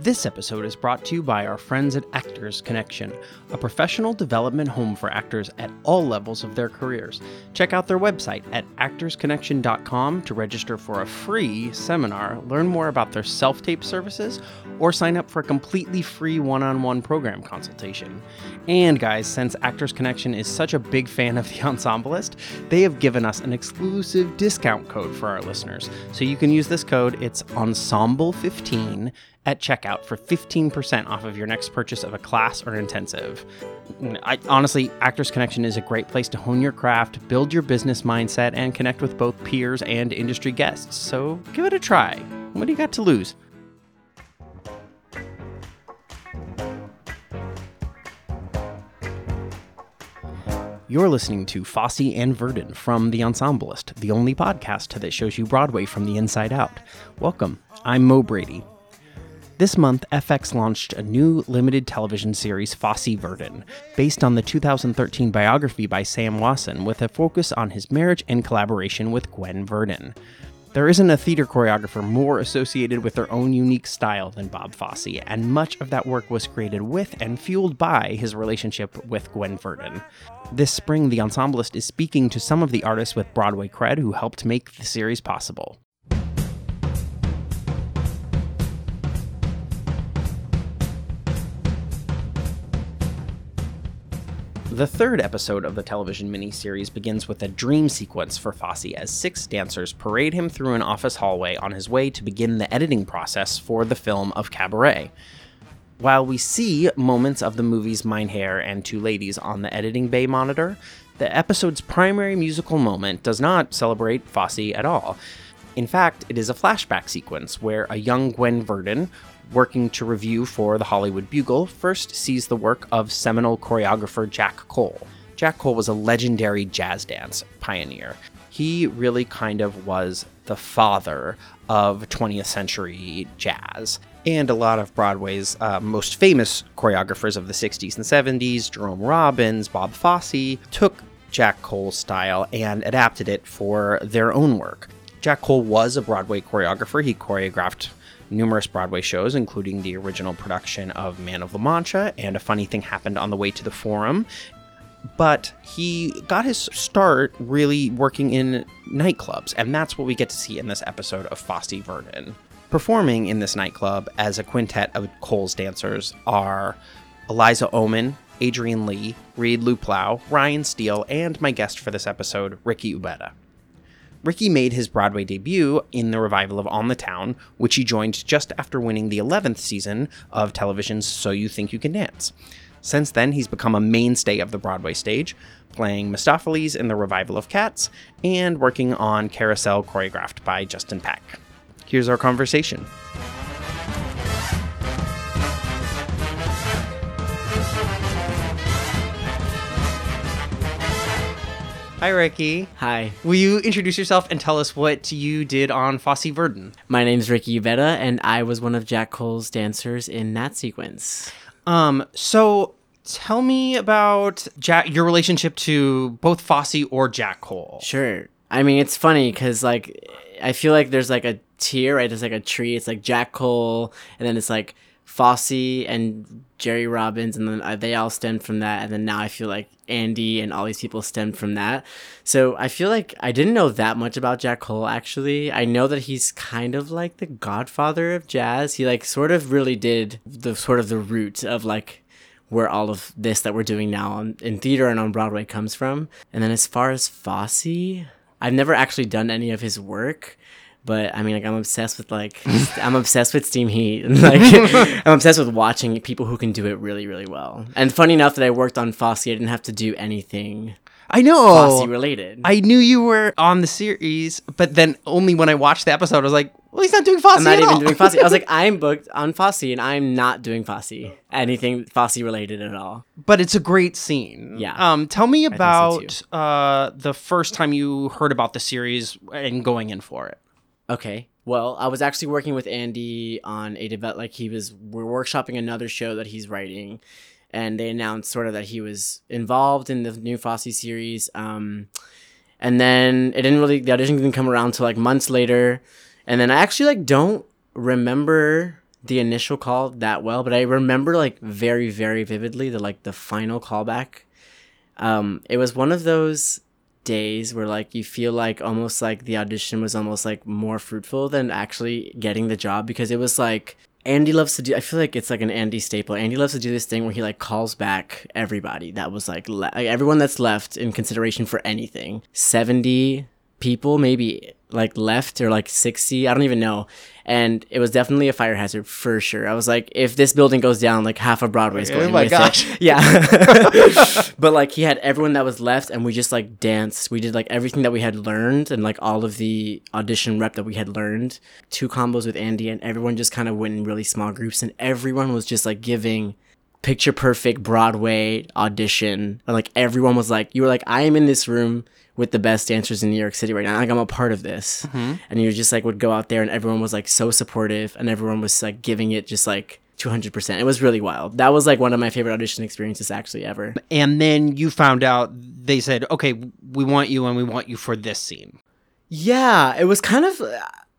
This episode is brought to you by our friends at Actors Connection, a professional development home for actors at all levels of their careers. Check out their website at actorsconnection.com to register for a free seminar, learn more about their self tape services, or sign up for a completely free one on one program consultation. And guys, since Actors Connection is such a big fan of The Ensemblist, they have given us an exclusive discount code for our listeners. So you can use this code, it's Ensemble15 at checkout for 15% off of your next purchase of a class or intensive. I, honestly, Actors Connection is a great place to hone your craft, build your business mindset, and connect with both peers and industry guests. So give it a try. What do you got to lose? You're listening to Fosse and Verdon from The Ensemblist, the only podcast that shows you Broadway from the inside out. Welcome. I'm Mo Brady. This month, FX launched a new limited television series, Fosse Verdon, based on the 2013 biography by Sam Wasson, with a focus on his marriage and collaboration with Gwen Verdon. There isn't a theater choreographer more associated with their own unique style than Bob Fosse, and much of that work was created with and fueled by his relationship with Gwen Verdon. This spring, The Ensemblist is speaking to some of the artists with Broadway cred who helped make the series possible. The third episode of the television miniseries begins with a dream sequence for Fosse as six dancers parade him through an office hallway on his way to begin the editing process for the film of Cabaret. While we see moments of the movie's Mein Herr and Two Ladies on the editing bay monitor, the episode's primary musical moment does not celebrate Fosse at all. In fact, it is a flashback sequence where a young Gwen Verdon, working to review for the Hollywood Bugle, first sees the work of seminal choreographer Jack Cole. Jack Cole was a legendary jazz dance pioneer. He really kind of was the father of 20th century jazz. And a lot of Broadway's uh, most famous choreographers of the 60s and 70s, Jerome Robbins, Bob Fosse, took Jack Cole's style and adapted it for their own work. Jack Cole was a Broadway choreographer. He choreographed numerous Broadway shows, including the original production of Man of La Mancha and A Funny Thing Happened on the Way to the Forum. But he got his start really working in nightclubs, and that's what we get to see in this episode of Fosse Verdon. Performing in this nightclub as a quintet of Cole's dancers are Eliza Ohman, Adrian Lee, Reed Luplau, Ryan Steele, and my guest for this episode, Ricky Ubeda. Ricky made his Broadway debut in the revival of On the Town, which he joined just after winning the 11th season of television's So You Think You Can Dance. Since then, he's become a mainstay of the Broadway stage, playing Mistoffelees in the revival of Cats and working on Carousel choreographed by Justin Peck. Here's our conversation. Hi, Ricky. Hi, Will you introduce yourself and tell us what you did on Fosse Verdon? my name's Ricky Ubeda, and I was one of Jack Cole's dancers in that sequence. Um, so tell me about Jack, your relationship to both Fosse or Jack Cole. Sure. I mean, it's funny because, like, I feel like there's like a tier, right? There's like a tree. It's like Jack Cole, and then it's like Fosse and Jerry Robbins, and then uh, they all stemmed from that. And then now I feel like Andy and all these people stemmed from that. So I feel like I didn't know that much about Jack Cole actually. I know that he's kind of like the godfather of jazz. He like sort of really did the sort of the root of like where all of this that we're doing now on, in theater and on Broadway comes from. And then as far as Fosse, I've never actually done any of his work. But I mean, like I'm obsessed with like I'm obsessed with steam heat. and, Like I'm obsessed with watching people who can do it really, really well. And funny enough that I worked on Fosse, I didn't have to do anything I know. Fosse related. I knew you were on the series, but then only when I watched the episode, I was like, well, he's not doing Fosse I'm not at even all. doing Fosse. I was like, I'm booked on Fosse, and I'm not doing Fosse. Anything Fosse related at all. but it's a great scene. Yeah. Um, tell me so, about uh, the first time you heard about the series and going in for it. Okay. Well, I was actually working with Andy on a develop like he was we're workshopping another show that he's writing, and they announced sort of that he was involved in the new Fosse series. Um, and then it didn't really the audition didn't come around till like months later, and then I actually like don't remember the initial call that well, but I remember like very very vividly the like the final callback. Um, it was one of those days where like you feel like almost like the audition was almost like more fruitful than actually getting the job because it was like Andy loves to do. I feel like it's like an Andy staple. Andy loves to do this thing where he like calls back everybody that was like, le- like everyone that's left in consideration for anything. Seventy people maybe like left or like 60 i don't even know. And it was definitely a fire hazard for sure. I was like if this building goes down like half of broadway's Oh going my with it. gosh. yeah. But like he had everyone that was left and we just like danced. We did like everything that we had learned and like all of the audition rep that we had learned. Two combos with andy and everyone just kind of went in really small groups and everyone was just like giving picture perfect broadway audition. And like everyone was like you were like i am in this room with the best dancers in new york city right now like i'm a part of this mm-hmm. and you just like would go out there and everyone was like so supportive and everyone was like giving it just like 200% it was really wild that was like one of my favorite audition experiences actually ever And then you found out they said, okay, we want you and we want you for this scene. yeah it was kind of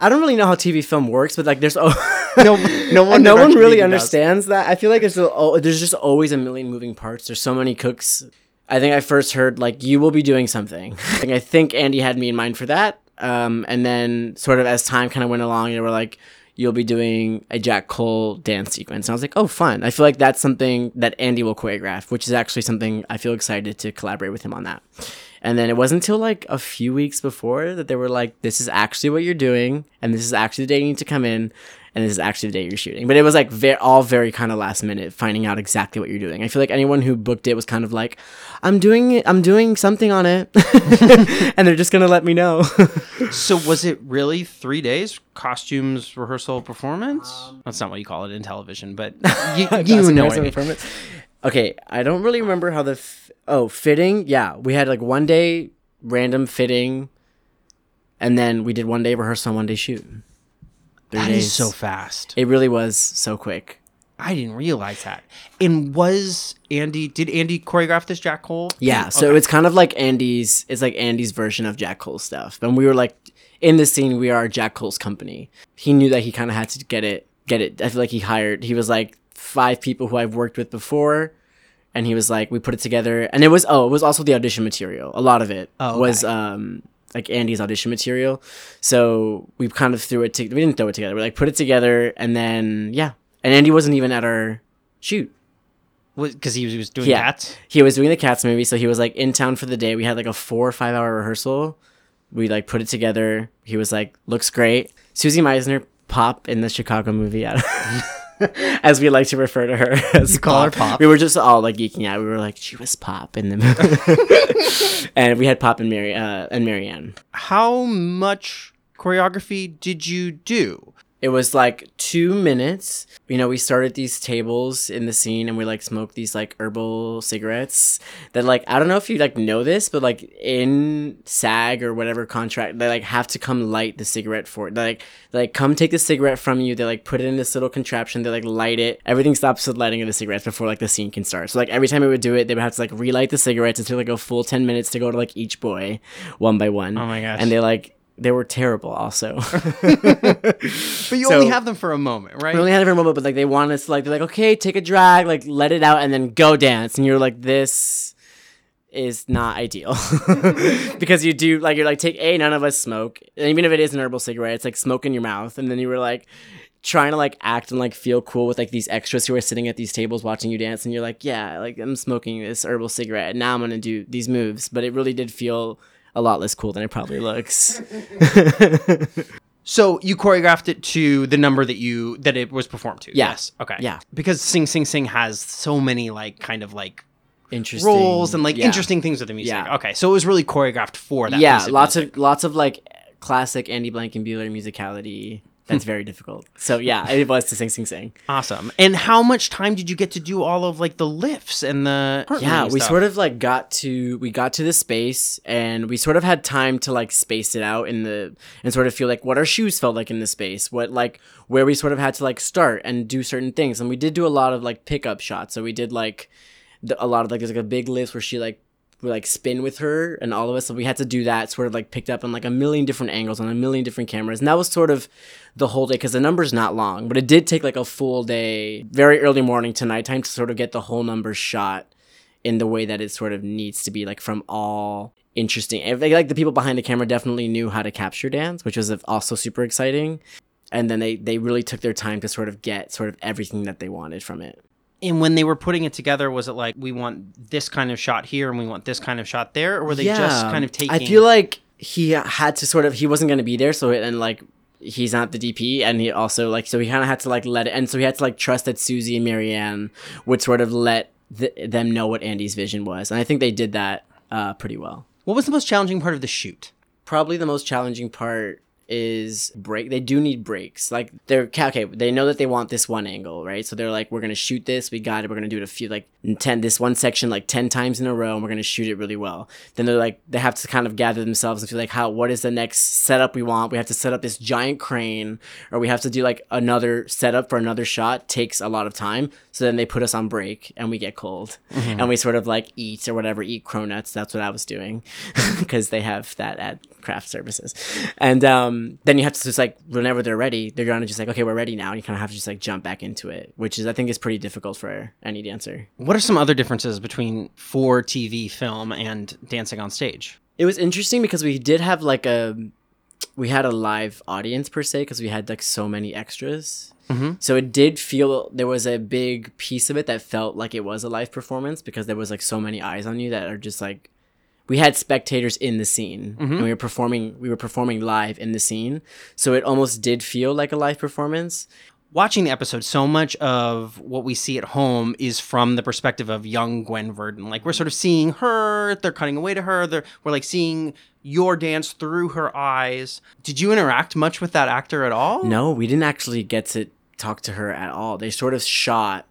i don't really know how tv film works but like there's oh No, no one, no one really does. understands that. I feel like there's oh, there's just always a million moving parts. There's so many cooks. I think I first heard like you will be doing something. Like, I think Andy had me in mind for that. Um, and then sort of as time kind of went along, they were like, you'll be doing a Jack Cole dance sequence. And I was like, oh, fun. I feel like that's something that Andy will choreograph, which is actually something I feel excited to collaborate with him on that. And then it wasn't until like a few weeks before that they were like, this is actually what you're doing, and this is actually the day you need to come in, and this is actually the day you're shooting. But it was like ve- all very kind of last minute, finding out exactly what you're doing. I feel like anyone who booked it was kind of like, I'm doing it, I'm doing something on it, and they're just gonna let me know. So was it really three days? Costumes, rehearsal, performance? Um, That's not what you call it in television, but you, you know what I mean. Okay, I don't really remember how the f- oh fitting. Yeah, we had like one day random fitting, and then we did one day rehearsal, one day shoot. Three That days. is so fast. It really was so quick. I didn't realize that. And was Andy? Did Andy choreograph this Jack Cole? Yeah, so Okay. it's kind of like Andy's. It's like Andy's version of Jack Cole stuff. And we were like, in this scene, we are Jack Cole's company. He knew that he kind of had to get it. Get it. I feel like he hired. He was like five people who I've worked with before, and he was like, we put it together. And it was oh, it was also the audition material. A lot of it Oh, was um like Andy's audition material. So we kind of threw it. To, we didn't throw it together. We like put it together, and then yeah. And Andy wasn't even at our shoot. because he was, he was doing Yeah. cats. he was doing the cats movie so he was like in town for the day we had like a four or five hour rehearsal we like put it together he was like looks great susie misner pop in the chicago movie as we like to refer to her as You call her Pop? we were just all like geeking out we were like she was pop in the movie and we had pop and mary uh, and marianne How much choreography did you do? It was like two minutes. You know, we started these tables in the scene and we like smoked these like herbal cigarettes that like I don't know if you like know this, but like in SAG or whatever contract, they like have to come light the cigarette for it. They like they, like come take the cigarette from you. They like put it in this little contraption. They like light it. Everything stops with lighting of the cigarettes before like the scene can start. So like every time we would do it, they would have to like relight the cigarettes. until like a full ten minutes to go to like each boy, one by one. Oh my gosh. And they like they were terrible also. But you So- only have them for a moment, right? We only had it for a moment, but like they want us to like they're like, okay, take a drag, like let it out, and then go dance. And you're like, this is not ideal because you do like you're like take a none of us smoke, and even if it is an herbal cigarette, it's like smoke in your mouth, and then you were like trying to like act and like feel cool with like these extras who are sitting at these tables watching you dance, and you're like, yeah, like I'm smoking this herbal cigarette, and now I'm gonna do these moves, but it really did feel a lot less cool than it probably looks. So you choreographed it to the number that you that it was performed to. Yeah. Yes. Okay. Yeah. Because Sing Sing Sing has so many like kind of like Interesting roles and like Yeah. interesting things with the music. Yeah. Okay. So it was really choreographed for that. yeah lots music. of lots of like classic andy blankenbuehler musicality that's very difficult. So yeah it was to sing sing sing. Awesome. And how much time did you get to do all of like the lifts and the yeah we sort of like got to we got to the space and we sort of had time to like space it out in the and sort of feel like what our shoes felt like in the space what like where we sort of had to like start and do certain things. And we did do a lot of like pickup shots. So we did like the, a lot of like there's like a big lift where she like like spin with her and all of us so we had to do that sort of like picked up on like a million different angles on a million different cameras. And that was sort of the whole day because the number's not long but it did take like a full day very early morning to nighttime to sort of get the whole number shot in the way that it sort of needs to be like from all interesting like the people behind the camera definitely knew how to capture dance which was uh, also super exciting. And then they they really took their time to sort of get sort of everything that they wanted from it And when they were putting it together, was it like we want this kind of shot here and we want this kind of shot there, or were they just kind of taking? I feel like he had to sort of he wasn't going to be there, so it, and like he's not the DP, and he also like so he kind of had to like let it, and so he had to like trust that Susie and Marianne would sort of let th- them know what Andy's vision was, and I think they did that uh, pretty well. what was the most challenging part of the shoot? Probably the most challenging part is break they do need breaks. Like they're okay they know that they want this one angle right? So they're like we're gonna shoot this we got it we're gonna do it a few like 10 this one section like 10 times in a row and we're gonna shoot it really well. Then they're like they have to kind of gather themselves and feel like how what is the next setup we want? We have to set up this giant crane or we have to do like another setup for another shot takes a lot of time. So then they put us on break and we get cold. And we sort of like eat or whatever eat cronuts. That's what i was doing because they have that at craft services. And um, then you have to just like whenever they're ready they're gonna just like okay we're ready now and you kind of have to just like jump back into it which is i think is pretty difficult for any dancer What are some other differences between for TV film and dancing on stage? it was interesting because we did have like a we had a live audience per se because we had like so many extras Mhm. so it did feel there was a big piece of it that felt like it was a live performance because there was like so many eyes on you that are just like we had spectators in the scene and mm-hmm. we were performing we were performing live in the scene so it almost did feel like a live performance Watching the episode, so much of what we see at home is from the perspective of young Gwen Verdon. Like we're sort of seeing her, they're cutting away to her, they're, we're like seeing your dance through her eyes. Did you interact much with that actor at all? No, we didn't actually get to talk to her at all. They sort of shot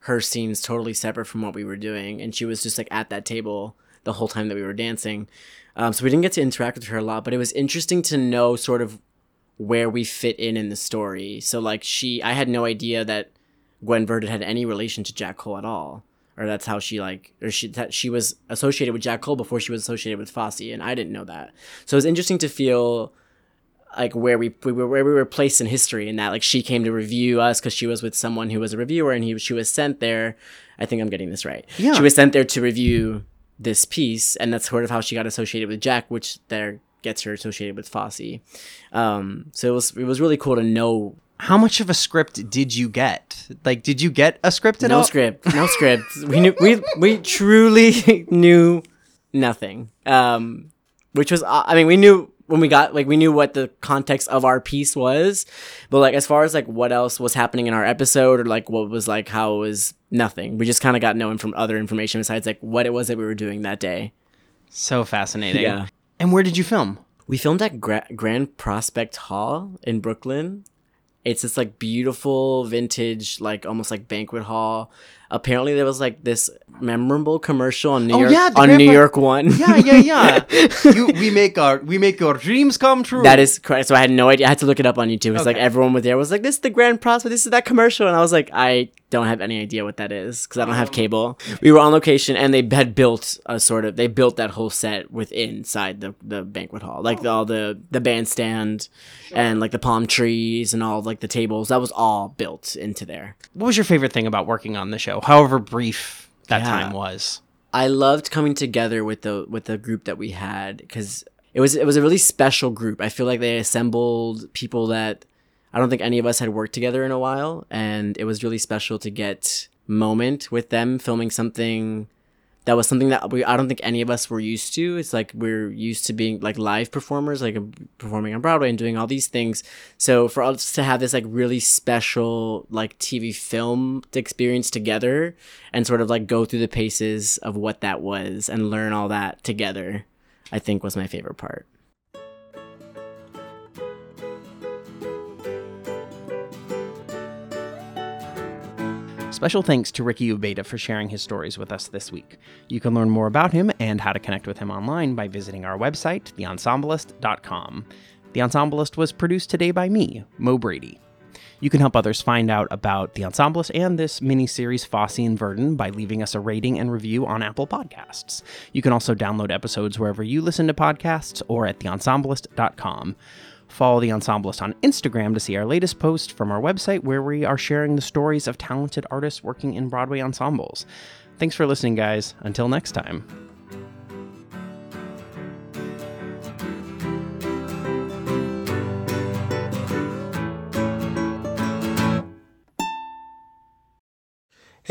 her scenes totally separate from what we were doing, and she was just like at that table the whole time that we were dancing. Um, so we didn't get to interact with her a lot, but it was interesting to know sort of where we fit in in the story. So like she, I had no idea that Gwen Verdon had any relation to Jack Cole at all. Or that's how she like, or she that she was associated with Jack Cole before she was associated with Fosse, and I didn't know that. So it was interesting to feel like where we, we were where we were placed in history and that like she came to review us because she was with someone who was a reviewer and he she was sent there i think i'm getting this right Yeah. she was sent there to review this piece and that's sort of how she got associated with jack which there gets her associated with fosse um so it was it was really cool to know How much of a script did you get? Like, did you get a script at no all? script no script we knew we we truly knew nothing um which was uh, i mean we knew when we got like we knew what the context of our piece was but like as far as like what else was happening in our episode or like what was like how it was nothing we just kind of got no from other information besides like what it was that we were doing that day So fascinating. Yeah. And where did you film? we filmed at Gra- grand prospect hall in brooklyn it's this like beautiful vintage like almost like banquet hall apparently there was like this memorable commercial on new Oh, york yeah, on new york one Yeah, yeah, yeah. you, we make our we make your dreams come true. That is correct. So I had no idea. I had to look it up on YouTube. It's like everyone was there was like, "This is the Grand Prospect. This is that commercial," and I was like, "I don't have any idea what that is because I don't have oh. cable." We were on location, and they had built a sort of they built that whole set with inside the the banquet hall, like the, all the the bandstand and like the palm trees and all like the tables. That was all built into there. What was your favorite thing about working on the show, however brief that Yeah. time was? I loved coming together with the with the group that we had because it was it was a really special group. I feel like they assembled people that I don't think any of us had worked together in a while, and it was really special to get moment with them filming something that was something that we I don't think any of us were used to. It's like we're used to being like live performers, like performing on Broadway and doing all these things. So for us to have this like really special like TV film experience together and sort of like go through the paces of what that was and learn all that together, I think was my favorite part. Special thanks to Ricky Ubeda for sharing his stories with us this week. You can learn more about him and how to connect with him online by visiting our website, theensemblist.com. The Ensemblist was produced today by me, Mo Brady. You can help others find out about The Ensemblist and this mini-series Fosse and Verdon by leaving us a rating and review on Apple Podcasts. You can also download episodes wherever you listen to podcasts or at theensemblist.com. Follow The Ensemblist on Instagram to see our latest post from our website where we are sharing the stories of talented artists working in Broadway ensembles. Thanks for listening, guys. Until next time.